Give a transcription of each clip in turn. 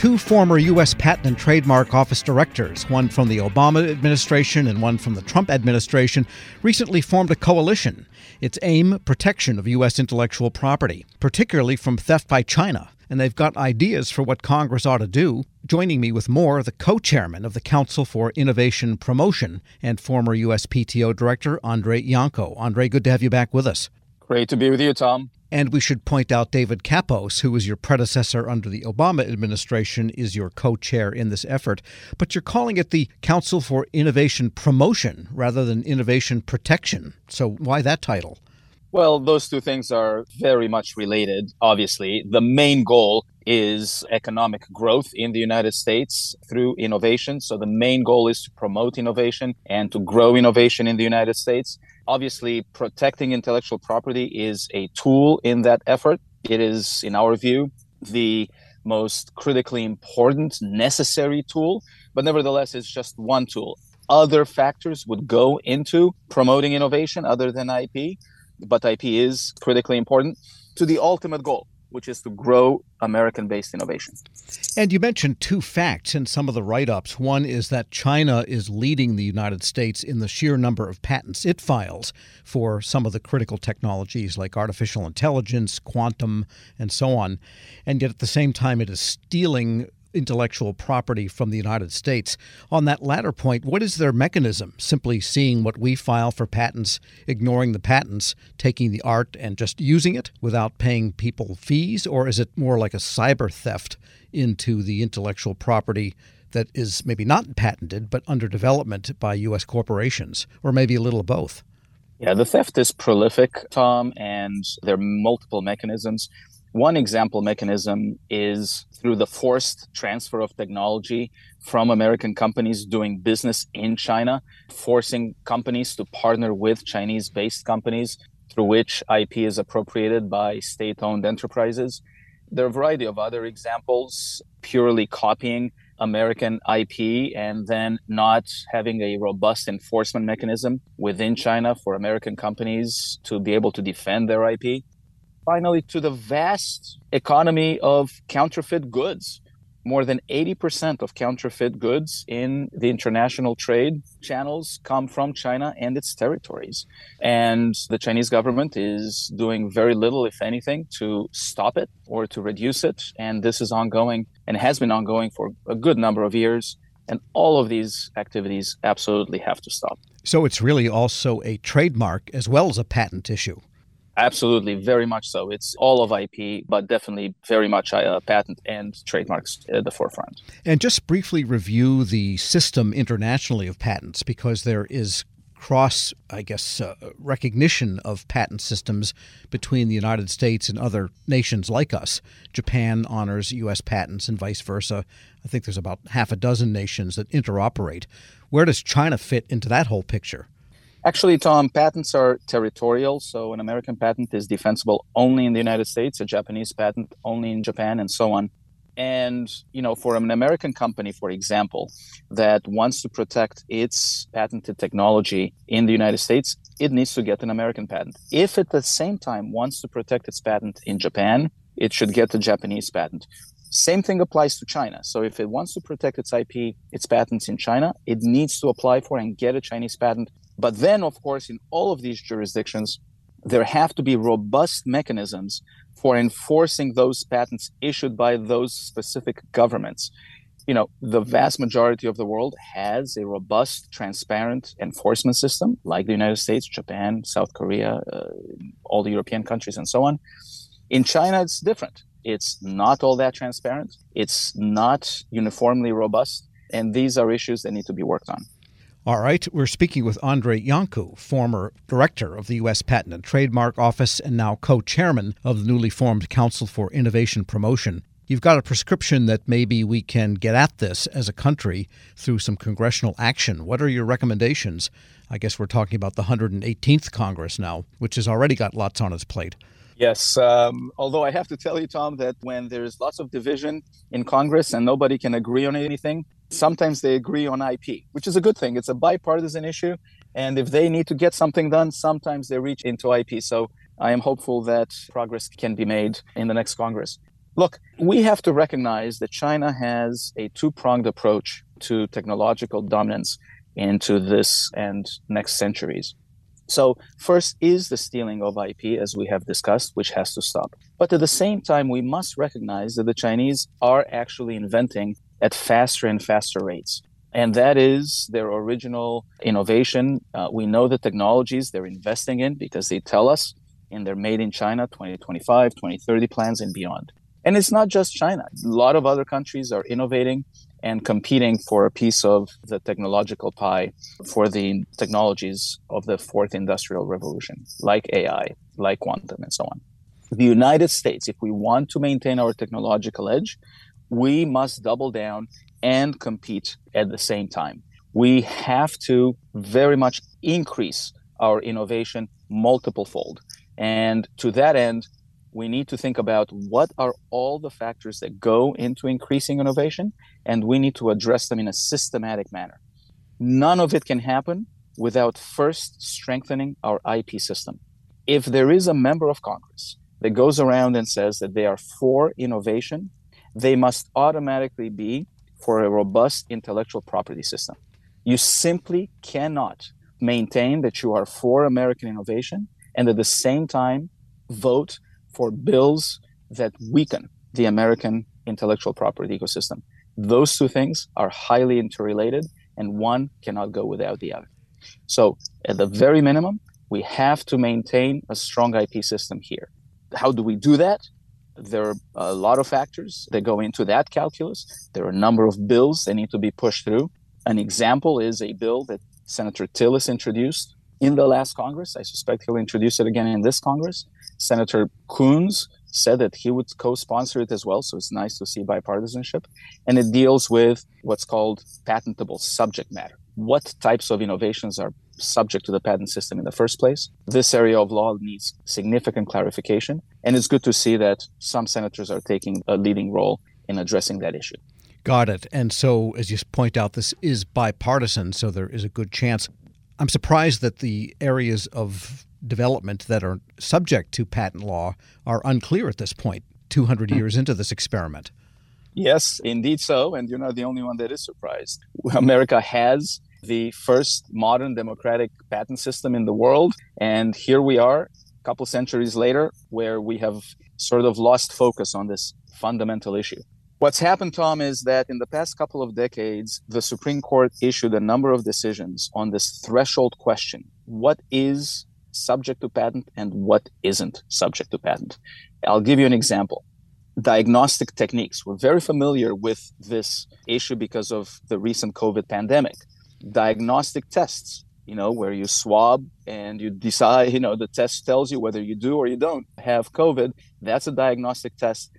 Two former U.S. Patent and Trademark Office directors, one from the Obama administration and one from the Trump administration, recently formed a coalition. Its aim protection of U.S. intellectual property, particularly from theft by China. And they've got ideas for what Congress ought to do. Joining me with more, the co chairman of the Council for Innovation Promotion and former USPTO director, Andrei Iancu. Andrei, good to have you back with us. Great to be with you, Tom. And we should point out David Kappos, who was your predecessor under the Obama administration, is your co chair in this effort. But you're calling it the Council for Innovation Promotion rather than Innovation Protection. So why that title? Well, those two things are very much related, obviously. The main goal is economic growth in the United States through innovation. So the main goal is to promote innovation and to grow innovation in the United States. Obviously, protecting intellectual property is a tool in that effort. It is, in our view, the most critically important, necessary tool, but nevertheless, it's just one tool. Other factors would go into promoting innovation other than IP, but IP is critically important to the ultimate goal, which is to grow American based innovation. And you mentioned two facts in some of the write ups. One is that China is leading the United States in the sheer number of patents it files for some of the critical technologies like artificial intelligence, quantum, and so on. And yet at the same time, it is stealing intellectual property from the United States. On that latter point, what is their mechanism? Simply seeing what we file for patents, ignoring the patents, taking the art and just using it without paying people fees? Or is it more like a cyber theft into the intellectual property? That is maybe not patented, but under development by U.S. corporations, or maybe a little of both. Yeah, the theft is prolific, Tom, and there are multiple mechanisms. One example mechanism is through the forced transfer of technology from American companies doing business in China, forcing companies to partner with Chinese based companies through which IP is appropriated by state owned enterprises. There are a variety of other examples, purely copying American IP and then not having a robust enforcement mechanism within China for American companies to be able to defend their IP finally to the vast economy of counterfeit goods. More than 80% of counterfeit goods in the international trade channels come from China and its territories. And the Chinese government is doing very little, if anything, to stop it or to reduce it. And this is ongoing and has been ongoing for a good number of years. And all of these activities absolutely have to stop. So it's really also a trademark as well as a patent issue. Absolutely, very much so. It's all of IP, but definitely very much uh, patent and trademarks at the forefront. And just briefly review the system internationally of patents because there is cross, I guess, uh, recognition of patent systems between the United States and other nations like us. Japan honors U.S. patents and vice versa. I think there's about half a dozen nations that interoperate. Where does China fit into that whole picture? Actually, Tom, patents are territorial. So an American patent is defensible only in the United States, a Japanese patent only in Japan, and so on. And, you know, for an American company, for example, that wants to protect its patented technology in the United States, it needs to get an American patent. If at the same time wants to protect its patent in Japan, it should get a Japanese patent. Same thing applies to China. So if it wants to protect its IP, its patents in China, it needs to apply for and get a Chinese patent but then, of course, in all of these jurisdictions, there have to be robust mechanisms for enforcing those patents issued by those specific governments. You know, the vast majority of the world has a robust, transparent enforcement system, like the United States, Japan, South Korea, uh, all the European countries, and so on. In China, it's different. It's not all that transparent. It's not uniformly robust. And these are issues that need to be worked on. All right, we're speaking with Andrei Iancu, former director of the U.S. Patent and Trademark Office and now co chairman of the newly formed Council for Innovation Promotion. You've got a prescription that maybe we can get at this as a country through some congressional action. What are your recommendations? I guess we're talking about the 118th Congress now, which has already got lots on its plate. Yes, um, although I have to tell you, Tom, that when there's lots of division in Congress and nobody can agree on anything, sometimes they agree on IP, which is a good thing. It's a bipartisan issue. And if they need to get something done, sometimes they reach into IP. So I am hopeful that progress can be made in the next Congress. Look, we have to recognize that China has a two pronged approach to technological dominance into this and next centuries. So, first is the stealing of IP, as we have discussed, which has to stop. But at the same time, we must recognize that the Chinese are actually inventing at faster and faster rates. And that is their original innovation. Uh, we know the technologies they're investing in because they tell us in their Made in China 2025, 2030 plans and beyond. And it's not just China. A lot of other countries are innovating and competing for a piece of the technological pie for the technologies of the fourth industrial revolution, like AI, like quantum, and so on. The United States, if we want to maintain our technological edge, we must double down and compete at the same time. We have to very much increase our innovation multiple fold. And to that end, we need to think about what are all the factors that go into increasing innovation, and we need to address them in a systematic manner. None of it can happen without first strengthening our IP system. If there is a member of Congress that goes around and says that they are for innovation, they must automatically be for a robust intellectual property system. You simply cannot maintain that you are for American innovation and at the same time vote for bills that weaken the American intellectual property ecosystem. Those two things are highly interrelated, and one cannot go without the other. So, at the very minimum, we have to maintain a strong IP system here. How do we do that? There are a lot of factors that go into that calculus. There are a number of bills that need to be pushed through. An example is a bill that Senator Tillis introduced in the last Congress. I suspect he'll introduce it again in this Congress. Senator Coons said that he would co-sponsor it as well, so it's nice to see bipartisanship. And it deals with what's called patentable subject matter. What types of innovations are subject to the patent system in the first place? This area of law needs significant clarification, and it's good to see that some senators are taking a leading role in addressing that issue. Got it. And so, as you point out, this is bipartisan, so there is a good chance I'm surprised that the areas of development that are subject to patent law are unclear at this point, 200 hmm. years into this experiment. Yes, indeed so. And you're not the only one that is surprised. America has the first modern democratic patent system in the world. And here we are, a couple centuries later, where we have sort of lost focus on this fundamental issue. What's happened, Tom, is that in the past couple of decades, the Supreme Court issued a number of decisions on this threshold question what is subject to patent and what isn't subject to patent? I'll give you an example. Diagnostic techniques. We're very familiar with this issue because of the recent COVID pandemic. Diagnostic tests, you know, where you swab and you decide, you know, the test tells you whether you do or you don't have COVID. That's a diagnostic test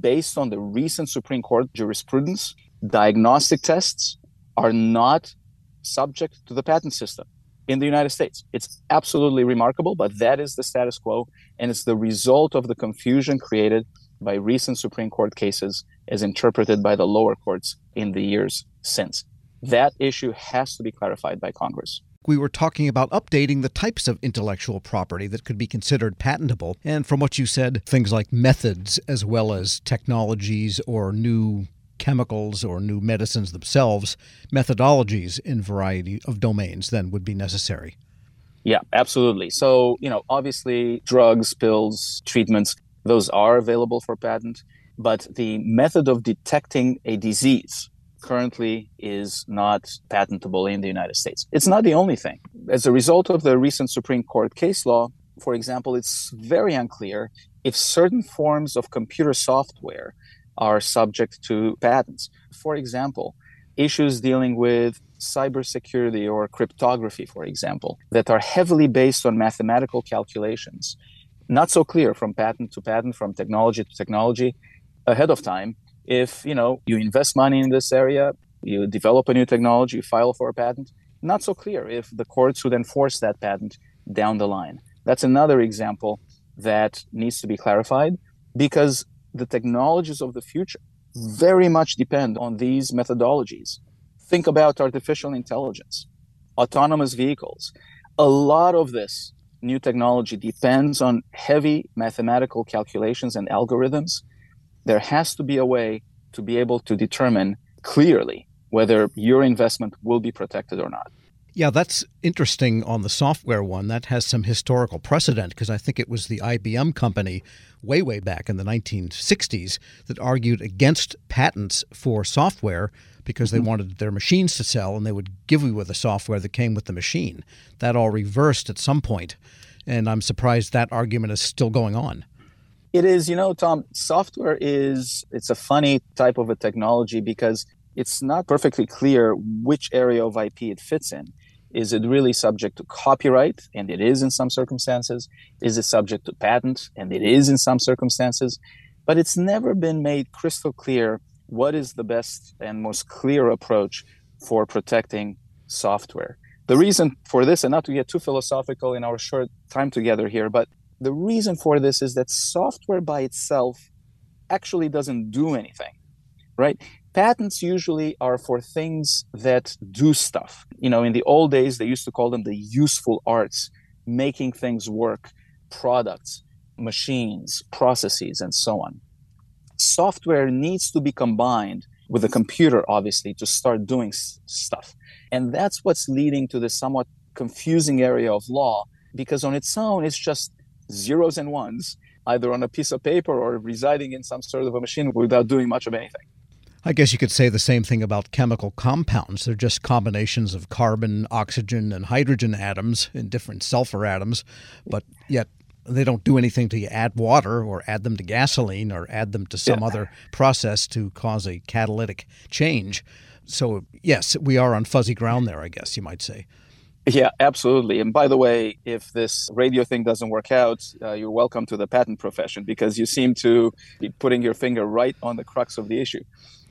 based on the recent Supreme Court jurisprudence, diagnostic tests are not subject to the patent system in the United States. It's absolutely remarkable, but that is the status quo. And it's the result of the confusion created by recent Supreme Court cases as interpreted by the lower courts in the years since. That issue has to be clarified by Congress we were talking about updating the types of intellectual property that could be considered patentable. And from what you said, things like methods as well as technologies or new chemicals or new medicines themselves, methodologies in variety of domains then would be necessary. Yeah, absolutely. So, you know, obviously drugs, pills, treatments, those are available for patent, but the method of detecting a disease currently is not patentable in the United States. It's not the only thing. As a result of the recent Supreme Court case law, for example, it's very unclear if certain forms of computer software are subject to patents. For example, issues dealing with cybersecurity or cryptography, for example, that are heavily based on mathematical calculations, not so clear from patent to patent, from technology to technology ahead of time if you know you invest money in this area you develop a new technology you file for a patent not so clear if the courts would enforce that patent down the line. That's another example that needs to be clarified because the technologies of the future very much depend on these methodologies. Think about artificial intelligence autonomous vehicles. A lot of this new technology depends on heavy mathematical calculations and algorithms there has to be a way to be able to determine clearly whether your investment will be protected or not. Yeah, that's interesting on the software one. That has some historical precedent because I think it was the IBM company way, way back in the 1960s that argued against patents for software because they mm-hmm. wanted their machines to sell and they would give you the software that came with the machine. That all reversed at some point, and I'm surprised that argument is still going on. It is, you know, Tom, software is it's a funny type of a technology because it's not perfectly clear which area of IP it fits in. Is it really subject to copyright? And it is in some circumstances. Is it subject to patent? And it is in some circumstances. But it's never been made crystal clear what is the best and most clear approach for protecting software. The reason for this, and not to get too philosophical in our short time together here, but the reason for this is that software by itself actually doesn't do anything, right? patents usually are for things that do stuff. You know, in the old days, they used to call them the useful arts, making things work, products, machines, processes, and so on. Software needs to be combined with a computer, obviously, to start doing s- stuff. And that's what's leading to this somewhat confusing area of law, because on its own, it's just zeros and ones, either on a piece of paper or residing in some sort of a machine without doing much of anything. I guess you could say the same thing about chemical compounds. They're just combinations of carbon, oxygen, and hydrogen atoms and different sulfur atoms, but yet they don't do anything to add water or add them to gasoline or add them to some yeah. other process to cause a catalytic change. So, yes, we are on fuzzy ground there, I guess you might say. Yeah, absolutely. And by the way, if this radio thing doesn't work out, uh, you're welcome to the patent profession because you seem to be putting your finger right on the crux of the issue.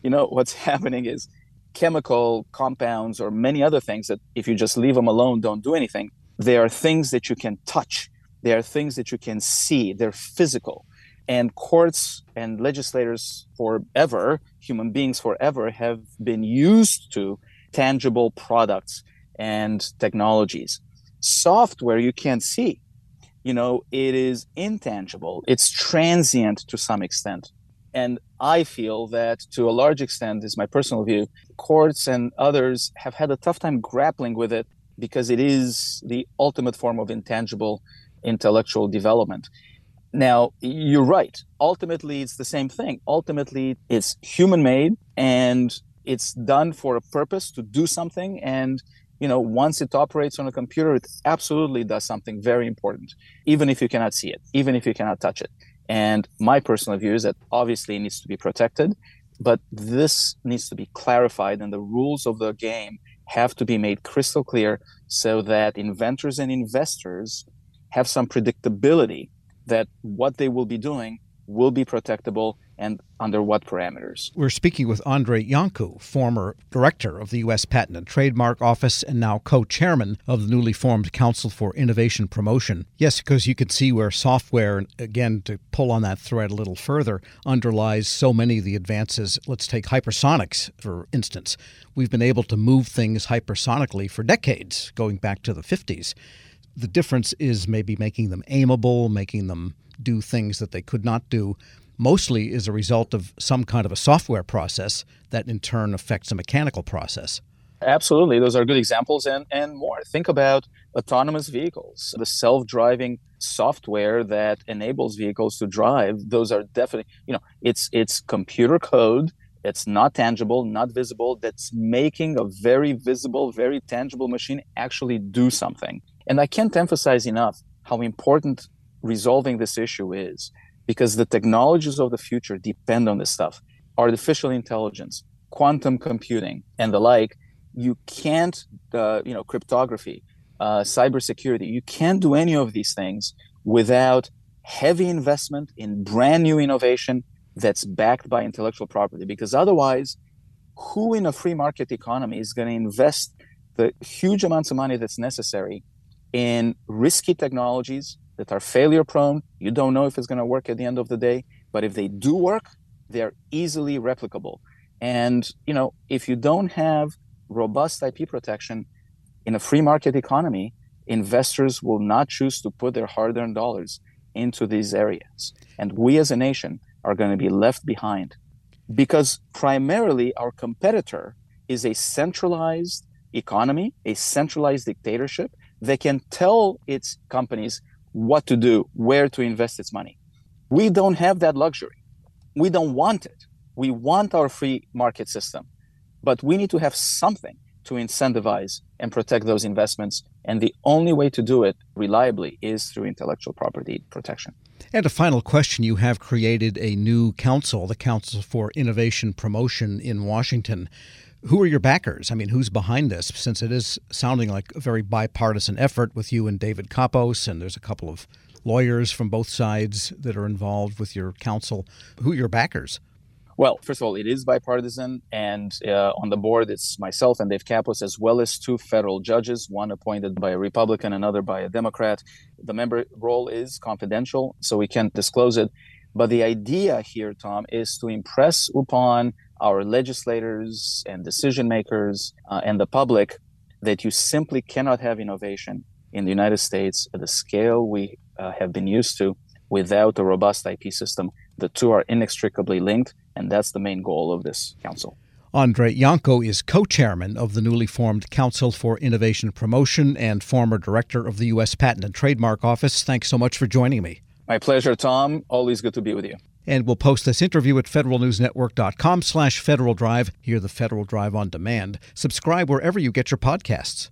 You know what's happening is chemical compounds or many other things that if you just leave them alone don't do anything they are things that you can touch. They are things that you can see. They're physical. And courts and legislators forever human beings forever have been used to tangible products and technologies software you can't see you know it is intangible it's transient to some extent and I feel that to a large extent, is my personal view, courts and others have had a tough time grappling with it because it is the ultimate form of intangible intellectual development. Now, you're right. Ultimately, it's the same thing. Ultimately, it's human made and it's done for a purpose to do something. And, you know, once it operates on a computer, it absolutely does something very important, even if you cannot see it, even if you cannot touch it. And my personal view is that obviously it needs to be protected, but this needs to be clarified, and the rules of the game have to be made crystal clear so that inventors and investors have some predictability that what they will be doing will be protectable and under what parameters. We're speaking with Andrei Iancu, former director of the U.S. Patent and Trademark Office and now co chairman of the newly formed Council for Innovation Promotion. Yes, because you can see where software, again, to pull on that thread a little further, underlies so many of the advances. Let's take hypersonics, for instance. We've been able to move things hypersonically for decades, going back to the 50s. The difference is maybe making them aimable, making them do things that they could not do mostly is a result of some kind of a software process that in turn affects a mechanical process. Absolutely. Those are good examples and, and more. Think about autonomous vehicles, the self driving software that enables vehicles to drive. Those are definitely, you know, it's, it's computer code. It's not tangible, not visible. That's making a very visible, very tangible machine actually do something. And I can't emphasize enough how important resolving this issue is because the technologies of the future depend on this stuff. Artificial intelligence quantum computing and the like you can't uh, you know cryptography uh, cybersecurity you can't do any of these things without heavy investment in brand new innovation that's backed by intellectual property. Because otherwise who in a free market economy is going to invest the huge amounts of money that's necessary in risky technologies that are failure prone. You don't know if it's going to work at the end of the day, but if they do work, they're easily replicable. And you know, if you don't have robust IP protection in a free market economy, investors will not choose to put their hard-earned dollars into these areas. And we as a nation are going to be left behind because primarily our competitor is a centralized economy, a centralized dictatorship that can tell its companies what to do, where to invest its money. We don't have that luxury. We don't want it. We want our free market system, but we need to have something to incentivize and protect those investments. And the only way to do it reliably is through intellectual property protection. And a final question you have created a new council, the Council for Innovation Promotion in Washington. Who are your backers? I mean, who's behind this? Since it is sounding like a very bipartisan effort with you and David Kappos, and there's a couple of lawyers from both sides that are involved with your council. Who are your backers? Well, first of all, it is bipartisan, and uh, on the board it's myself and Dave Kappos, as well as two federal judges, one appointed by a Republican, another by a Democrat. The member role is confidential, so we can't disclose it. But the idea here, Tom, is to impress upon our legislators and decision makers uh, and the public that you simply cannot have innovation in the United States at the scale we uh, have been used to without a robust IP system. The two are inextricably linked and that's the main goal of this council. Andrei Iancu is co chairman of the newly formed Council for Innovation Promotion and former director of the U.S. Patent and Trademark Office. Thanks so much for joining me. My pleasure, Tom. Always good to be with you. And we'll post this interview at federalnewsnetwork.com slash Federal Drive. Hear the Federal Drive on demand. Subscribe wherever you get your podcasts.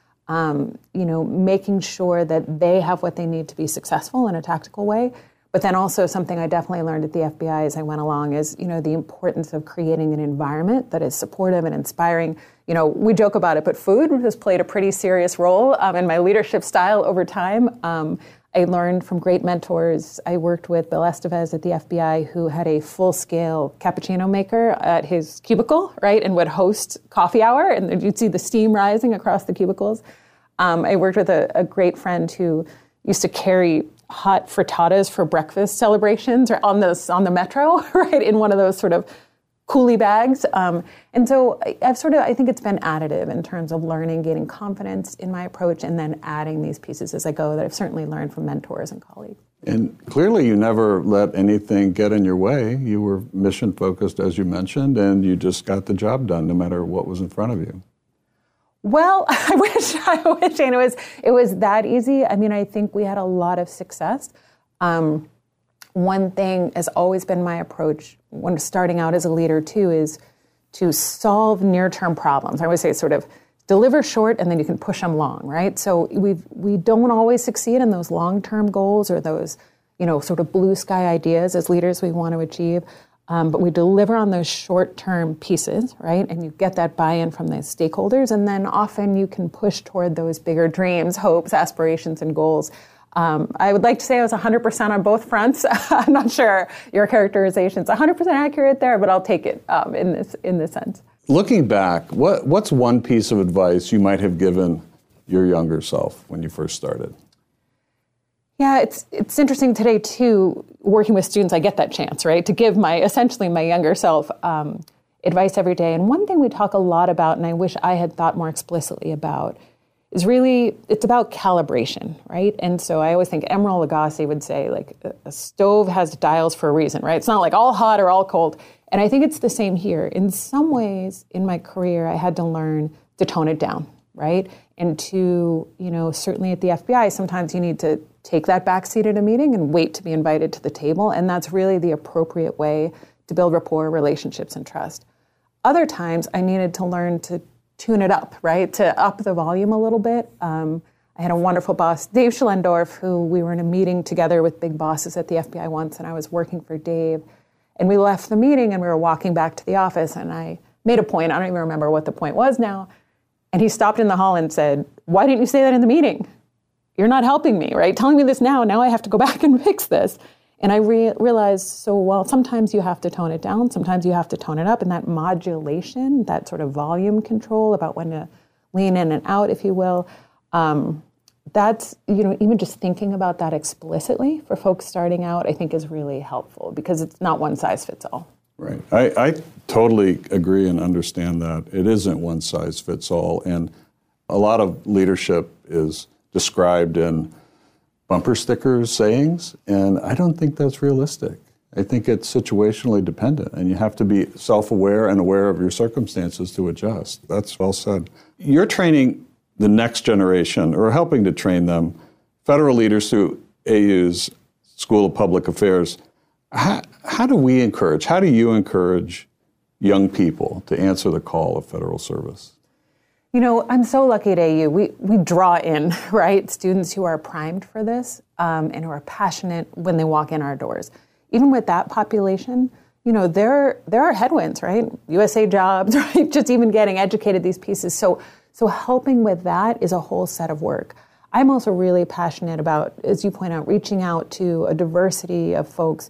um, you know, making sure that they have what they need to be successful in a tactical way. But then also something I definitely learned at the FBI as I went along is, you know, the importance of creating an environment that is supportive and inspiring. You know, we joke about it, but food has played a pretty serious role um, in my leadership style over time. Um, I learned from great mentors. I worked with Bill Estevez at the FBI, who had a full scale cappuccino maker at his cubicle, right, and would host coffee hour, and you'd see the steam rising across the cubicles. Um, I worked with a, a, great friend who used to carry hot frittatas for breakfast celebrations or on those on the metro, right, in one of those sort of coolie bags. Um, and so I, have sort of, I think it's been additive in terms of learning, gaining confidence in my approach, and then adding these pieces as I go that I've certainly learned from mentors and colleagues. And clearly, you never let anything get in your way. You were mission focused, as you mentioned, and you just got the job done no matter what was in front of you. Well, I wish I wish it was it was that easy. I mean, I think we had a lot of success. Um, one thing has always been my approach when starting out as a leader too is to solve near-term problems. I always say sort of deliver short and then you can push them long, right? So we we don't always succeed in those long-term goals or those you know sort of blue sky ideas as leaders we want to achieve. Um, but we deliver on those short term pieces, right? And you get that buy in from the stakeholders. And then often you can push toward those bigger dreams, hopes, aspirations, and goals. Um, I would like to say I was 100% on both fronts. I'm not sure your characterization is 100% accurate there, but I'll take it um, in this in this sense. Looking back, what, what's one piece of advice you might have given your younger self when you first started? Yeah, it's it's interesting today too. Working with students, I get that chance, right, to give my essentially my younger self um, advice every day. And one thing we talk a lot about, and I wish I had thought more explicitly about, is really it's about calibration, right? And so I always think Emeril Lagasse would say like a stove has dials for a reason, right? It's not like all hot or all cold. And I think it's the same here. In some ways, in my career, I had to learn to tone it down, right? And to, you know, certainly at the FBI, sometimes you need to take that back seat at a meeting and wait to be invited to the table. And that's really the appropriate way to build rapport, relationships, and trust. Other times, I needed to learn to tune it up, right? To up the volume a little bit. Um, I had a wonderful boss, Dave Schlendorf, who we were in a meeting together with big bosses at the FBI once, and I was working for Dave. And we left the meeting and we were walking back to the office, and I made a point. I don't even remember what the point was now. And he stopped in the hall and said, Why didn't you say that in the meeting? you're not helping me, right? Telling me this now, now I have to go back and fix this. And I re- realized, so well, sometimes you have to tone it down, sometimes you have to tone it up, and that modulation, that sort of volume control about when to lean in and out, if you will, um, that's you know even just thinking about that explicitly for folks starting out, I think is really helpful because it's not one size fits all. Right. I, I totally agree and understand that it isn't one size fits all, and a lot of leadership is described in bumper stickers, sayings, and I don't think that's realistic. I think it's situationally dependent, and you have to be self aware and aware of your circumstances to adjust. That's well said. You're training the next generation, or helping to train them, federal leaders through AU's School of Public Affairs. How, how do we encourage, how do you encourage young people to answer the call of federal service? You know, I'm so lucky at AU. We, we draw in, right, students who are primed for this um, and who are passionate when they walk in our doors. Even with that population, you know, there, there are headwinds, right? USA jobs, right? Just even getting educated, these pieces. So, so helping with that is a whole set of work. I'm also really passionate about, as you point out, reaching out to a diversity of folks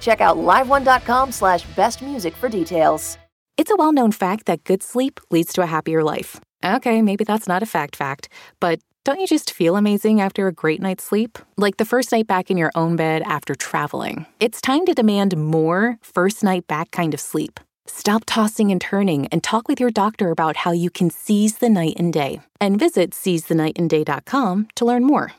Check out liveone.com slash bestmusic for details. It's a well-known fact that good sleep leads to a happier life. Okay, maybe that's not a fact fact, but don't you just feel amazing after a great night's sleep? Like the first night back in your own bed after traveling. It's time to demand more first night back kind of sleep. Stop tossing and turning and talk with your doctor about how you can seize the night and day. And visit seizethenightandday.com to learn more.